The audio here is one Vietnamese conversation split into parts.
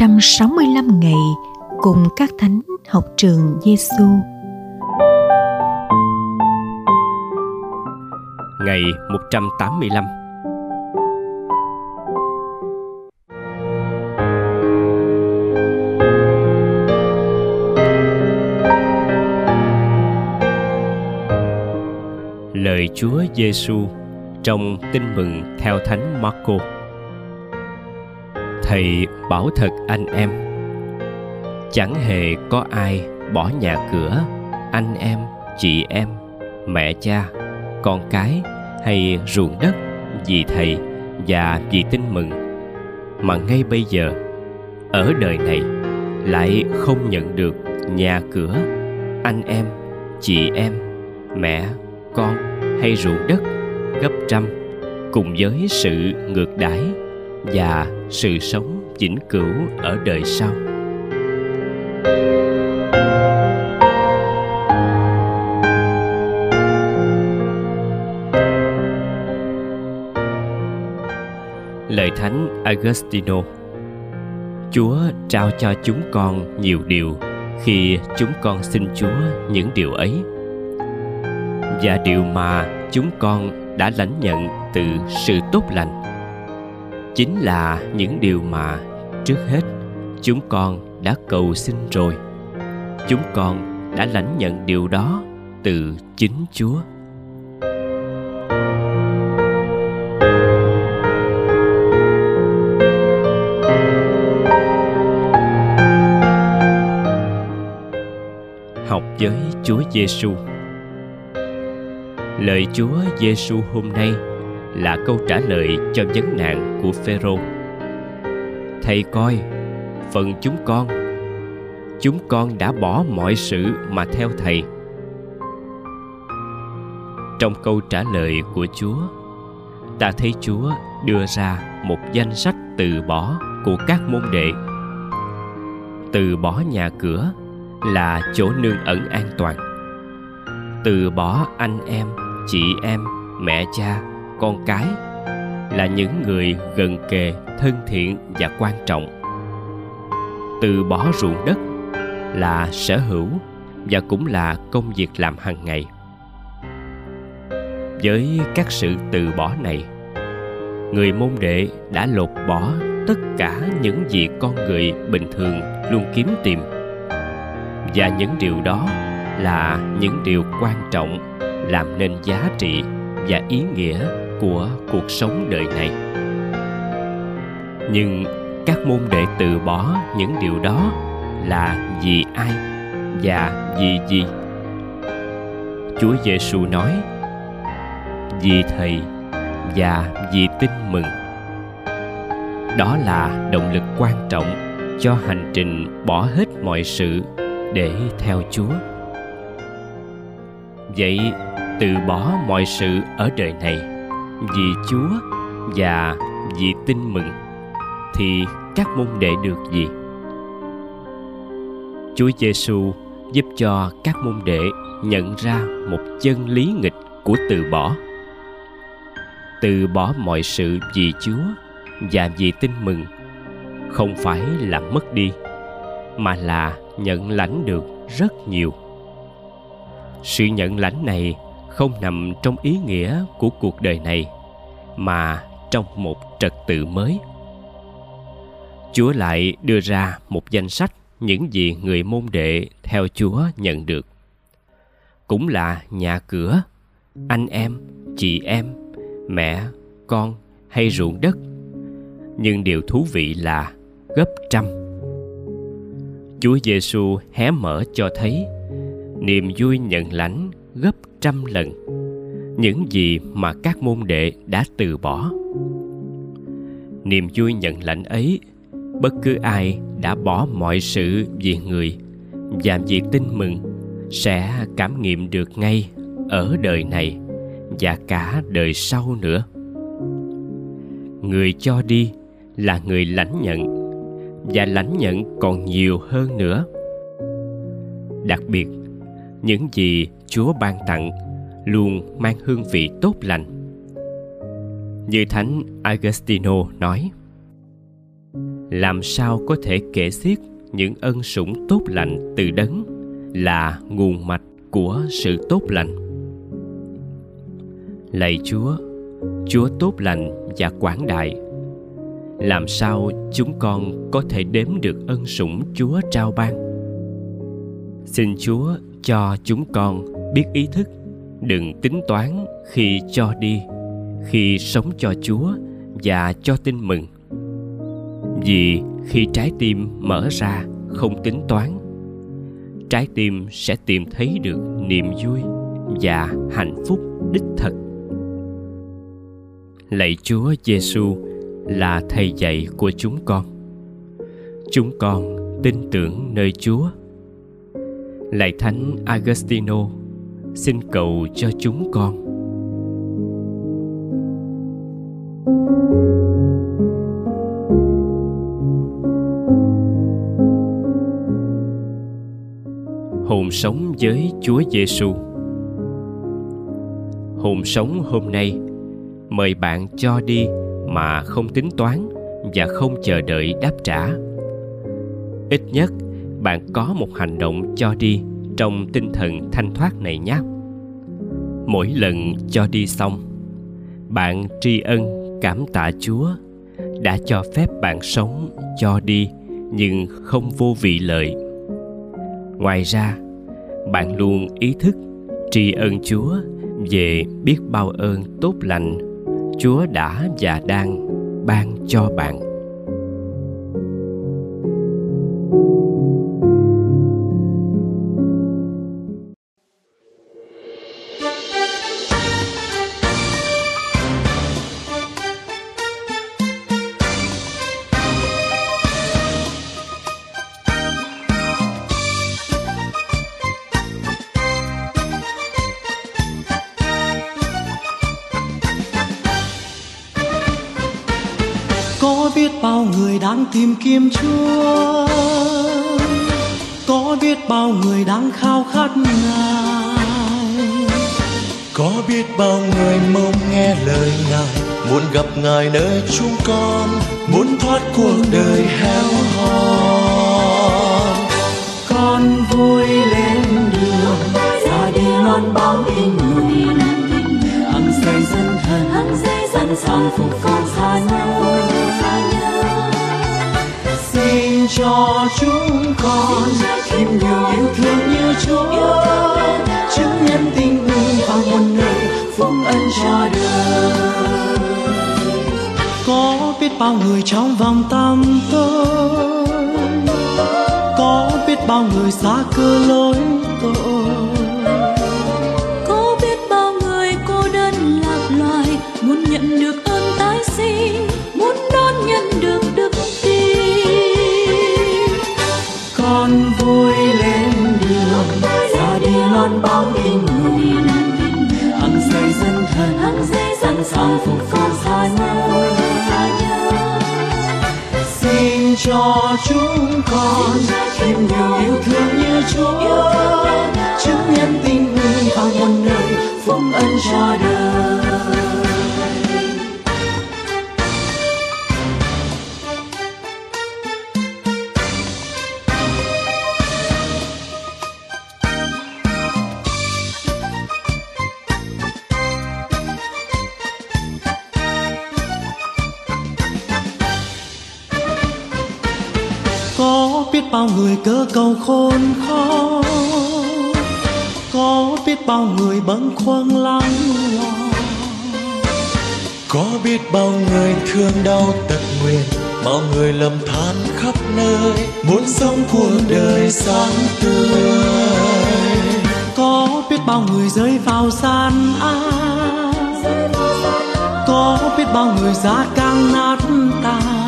365 ngày cùng các thánh học trường Giêsu. Ngày 185 Lời Chúa Giêsu trong Tin mừng theo Thánh Marco. Thầy bảo thật anh em, chẳng hề có ai bỏ nhà cửa, anh em, chị em, mẹ cha, con cái hay ruộng đất vì thầy và vì tin mừng. Mà ngay bây giờ ở đời này lại không nhận được nhà cửa anh em chị em mẹ con hay ruộng đất gấp trăm cùng với sự ngược đãi và sự sống vĩnh cửu ở đời sau. Lời thánh Agostino, Chúa trao cho chúng con nhiều điều khi chúng con xin Chúa những điều ấy. Và điều mà chúng con đã lãnh nhận từ sự tốt lành chính là những điều mà trước hết chúng con đã cầu xin rồi chúng con đã lãnh nhận điều đó từ chính chúa học với Chúa Giêsu. Lời Chúa Giêsu hôm nay là câu trả lời cho vấn nạn của Phêrô. Thầy coi, phần chúng con, chúng con đã bỏ mọi sự mà theo thầy. Trong câu trả lời của Chúa, ta thấy Chúa đưa ra một danh sách từ bỏ của các môn đệ. Từ bỏ nhà cửa là chỗ nương ẩn an toàn. Từ bỏ anh em, chị em, mẹ cha, con cái là những người gần kề, thân thiện và quan trọng. Từ bỏ ruộng đất là sở hữu và cũng là công việc làm hàng ngày. Với các sự từ bỏ này, người môn đệ đã lột bỏ tất cả những gì con người bình thường luôn kiếm tìm. Và những điều đó là những điều quan trọng làm nên giá trị và ý nghĩa của cuộc sống đời này. Nhưng các môn đệ từ bỏ những điều đó là vì ai và vì gì? Chúa giêsu nói, vì thầy và vì tin mừng. Đó là động lực quan trọng cho hành trình bỏ hết mọi sự để theo chúa. Vậy từ bỏ mọi sự ở đời này vì Chúa và vì tin mừng, thì các môn đệ được gì? Chúa Giêsu giúp cho các môn đệ nhận ra một chân lý nghịch của từ bỏ. Từ bỏ mọi sự vì Chúa và vì tin mừng không phải là mất đi, mà là nhận lãnh được rất nhiều. Sự nhận lãnh này không nằm trong ý nghĩa của cuộc đời này, mà trong một trật tự mới. Chúa lại đưa ra một danh sách những gì người môn đệ theo chúa nhận được. Cũng là nhà cửa, anh em, chị em, mẹ, con hay ruộng đất. Nhưng điều thú vị là gấp trăm. Chúa giêsu hé mở cho thấy niềm vui nhận lãnh gấp trăm lần. Những gì mà các môn đệ đã từ bỏ. Niềm vui nhận lãnh ấy, bất cứ ai đã bỏ mọi sự vì người và vì tin mừng sẽ cảm nghiệm được ngay ở đời này và cả đời sau nữa. Người cho đi là người lãnh nhận và lãnh nhận còn nhiều hơn nữa. Đặc biệt những gì chúa ban tặng, luôn mang hương vị tốt lành. Như thánh agostino nói, làm sao có thể kể xiết những ân sủng tốt lành từ đấng là nguồn mạch của sự tốt lành? Lạy chúa chúa tốt lành và quảng đại. Làm sao chúng con có thể đếm được ân sủng chúa trao ban? Xin chúa cho chúng con biết ý thức. Đừng tính toán khi cho đi, khi sống cho chúa và cho tin mừng. Vì khi trái tim mở ra không tính toán, trái tim sẽ tìm thấy được niềm vui và hạnh phúc đích thực lạy chúa giêsu là thầy dạy của chúng con. Chúng con tin tưởng nơi chúa lạy thánh agostino, xin cầu cho chúng con hồn sống với Chúa Giêsu. Hồn sống hôm nay, mời bạn cho đi mà không tính toán và không chờ đợi đáp trả. Ít nhất bạn có một hành động cho đi trong tinh thần thanh thoát này nhé. Mỗi lần cho đi xong, bạn tri ân cảm tạ Chúa đã cho phép bạn sống cho đi nhưng không vô vị lợi ngoài ra bạn luôn ý thức tri ân chúa về biết bao ơn tốt lành chúa đã và đang ban cho bạn bao người đang tìm kiếm Chúa. Có biết bao người đang khao khát Ngài. Có biết bao người mong nghe lời Ngài, Muốn gặp Ngài nơi chúng con, Muốn thoát cuộc đời heo hon Con vui lên đường, Ra đi loan báo tin mừng Hằng dây dân thần dân sàng phục phong xa nhau cho chúng con. Thêm nhiều yêu thương như Chúa. Chứng nhân tình mình và muôn nơi phúc ân cho đời. Có biết bao người trong vòng tâm tôi? Có biết bao người xa cơ lối? Cho chúng con. Thêm nhiều yêu thương như Chúa. Chứng nhân tình người ở muôn nơi, phúc ân cho đời. Bao người cơ cầu khôn khó có biết bao người bâng khuâng lắng lo có biết bao người thương đau tật nguyền bao người lầm than khắp nơi. Muốn sống cuộc đời sáng tươi. Có biết bao người rơi vào gian ác. Có biết bao người giá càng nát tan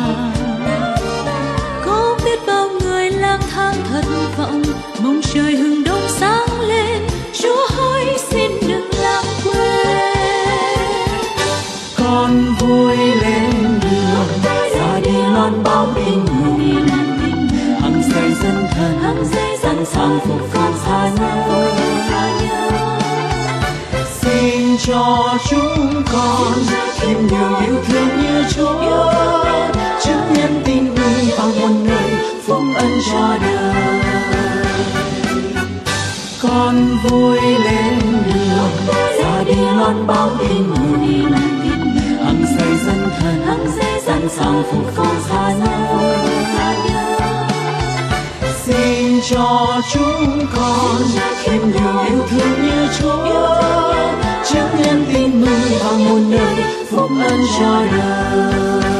Hosanna Xin cho chúng con thêm nhiều yêu thương như Chúa Chứng nhân tin vui vào muôn nơi phúc ân cho đời Con vui lên đường ra đi loan báo tin mừng Hằng xây dân thần, hằng xây dân sàng phục Hosanna cho chúng con. Thêm nhiều yêu thương như Chúa. Chứng nhân tin mừng và muôn đời phúc ân cho đời.